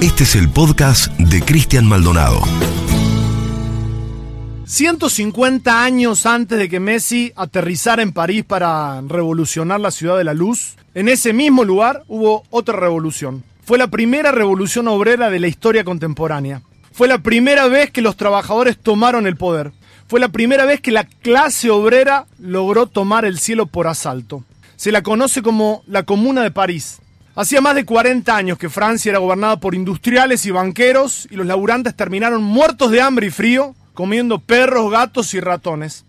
Este es el podcast de Cristian Maldonado. 150 años antes de que Messi aterrizara en París para revolucionar la ciudad de la luz, en ese mismo lugar hubo otra revolución. Fue la primera revolución obrera de la historia contemporánea. Fue la primera vez que los trabajadores tomaron el poder. Fue la primera vez que la clase obrera logró tomar el cielo por asalto. Se la conoce como la Comuna de París. Hacía más de 40 años que Francia era gobernada por industriales y banqueros y los laburantes terminaron muertos de hambre y frío comiendo perros, gatos y ratones.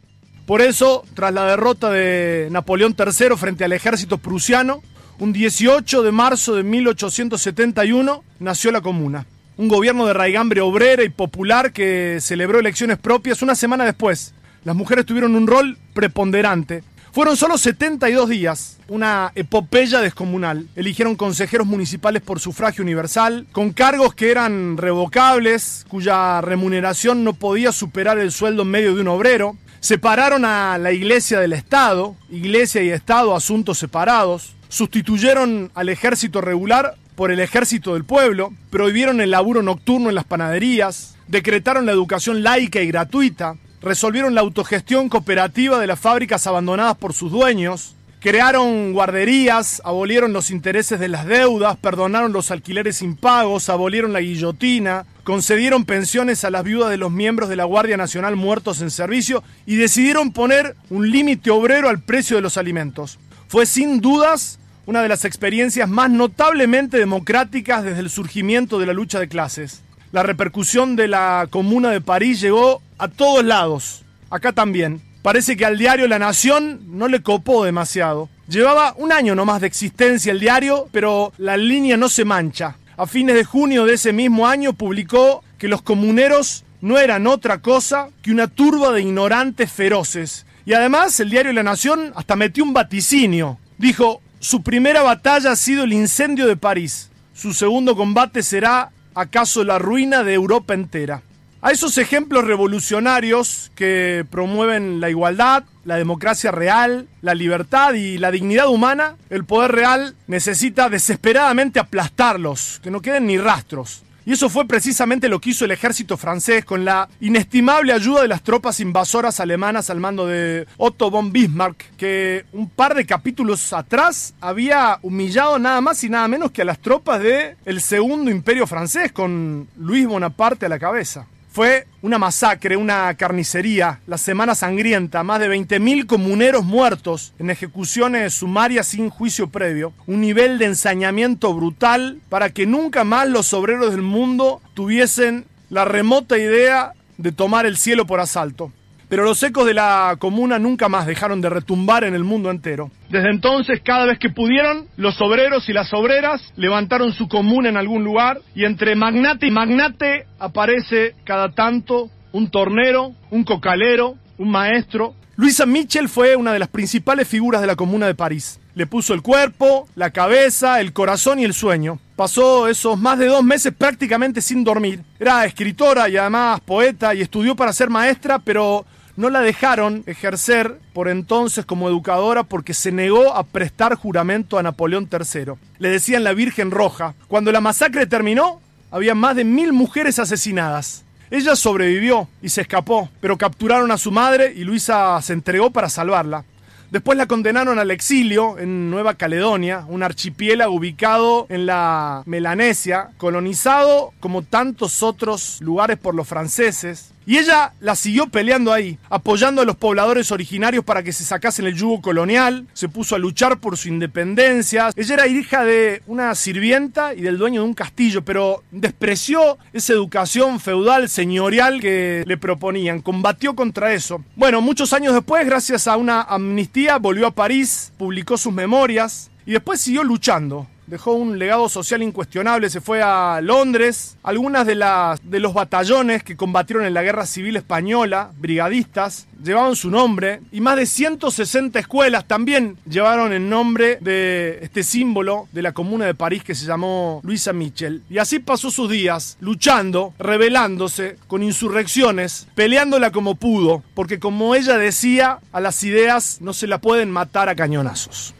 Por eso, tras la derrota de Napoleón III frente al ejército prusiano, un 18 de marzo de 1871 nació la Comuna. Un gobierno de raigambre obrera y popular que celebró elecciones propias una semana después. Las mujeres tuvieron un rol preponderante. Fueron solo 72 días, una epopeya descomunal. Eligieron consejeros municipales por sufragio universal, con cargos que eran revocables, cuya remuneración no podía superar el sueldo medio de un obrero. Separaron a la iglesia del Estado, iglesia y Estado asuntos separados. Sustituyeron al ejército regular por el ejército del pueblo, prohibieron el laburo nocturno en las panaderías, decretaron la educación laica y gratuita, resolvieron la autogestión cooperativa de las fábricas abandonadas por sus dueños, crearon guarderías, abolieron los intereses de las deudas, perdonaron los alquileres impagos, abolieron la guillotina, concedieron pensiones a las viudas de los miembros de la Guardia Nacional muertos en servicio y decidieron poner un límite obrero al precio de los alimentos. Fue sin dudas una de las experiencias más notablemente democráticas desde el surgimiento de la lucha de clases. La repercusión de la Comuna de París llegó a todos lados, acá también. Parece que al diario La Nación no le copó demasiado. Llevaba un año nomás de existencia el diario, pero la línea no se mancha. A fines de junio de ese mismo año publicó que los comuneros no eran otra cosa que una turba de ignorantes feroces. Y además el diario La Nación hasta metió un vaticinio. Dijo, su primera batalla ha sido el incendio de París. Su segundo combate será acaso la ruina de Europa entera. A esos ejemplos revolucionarios que promueven la igualdad, la democracia real, la libertad y la dignidad humana, el poder real necesita desesperadamente aplastarlos, que no queden ni rastros. Y eso fue precisamente lo que hizo el ejército francés con la inestimable ayuda de las tropas invasoras alemanas al mando de Otto von Bismarck, que un par de capítulos atrás había humillado nada más y nada menos que a las tropas del el Segundo Imperio francés con Luis Bonaparte a la cabeza. Fue una masacre, una carnicería, la semana sangrienta, más de 20.000 comuneros muertos en ejecuciones sumarias sin juicio previo, un nivel de ensañamiento brutal para que nunca más los obreros del mundo tuviesen la remota idea de tomar el cielo por asalto pero los ecos de la comuna nunca más dejaron de retumbar en el mundo entero. Desde entonces, cada vez que pudieron, los obreros y las obreras levantaron su comuna en algún lugar y entre magnate y magnate aparece cada tanto un tornero, un cocalero, un maestro. Luisa Mitchell fue una de las principales figuras de la comuna de París. Le puso el cuerpo, la cabeza, el corazón y el sueño. Pasó esos más de dos meses prácticamente sin dormir. Era escritora y además poeta y estudió para ser maestra, pero no la dejaron ejercer por entonces como educadora porque se negó a prestar juramento a Napoleón III. Le decían la Virgen Roja. Cuando la masacre terminó, había más de mil mujeres asesinadas. Ella sobrevivió y se escapó, pero capturaron a su madre y Luisa se entregó para salvarla. Después la condenaron al exilio en Nueva Caledonia, un archipiélago ubicado en la Melanesia, colonizado como tantos otros lugares por los franceses. Y ella la siguió peleando ahí, apoyando a los pobladores originarios para que se sacasen el yugo colonial, se puso a luchar por su independencia. Ella era hija de una sirvienta y del dueño de un castillo, pero despreció esa educación feudal, señorial que le proponían, combatió contra eso. Bueno, muchos años después, gracias a una amnistía, volvió a París, publicó sus memorias y después siguió luchando dejó un legado social incuestionable, se fue a Londres, algunas de, las, de los batallones que combatieron en la Guerra Civil Española, brigadistas, llevaban su nombre y más de 160 escuelas también llevaron el nombre de este símbolo de la comuna de París que se llamó Luisa Mitchell. Y así pasó sus días, luchando, rebelándose, con insurrecciones, peleándola como pudo, porque como ella decía, a las ideas no se la pueden matar a cañonazos.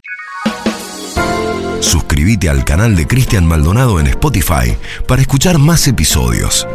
Suscríbete al canal de Cristian Maldonado en Spotify para escuchar más episodios.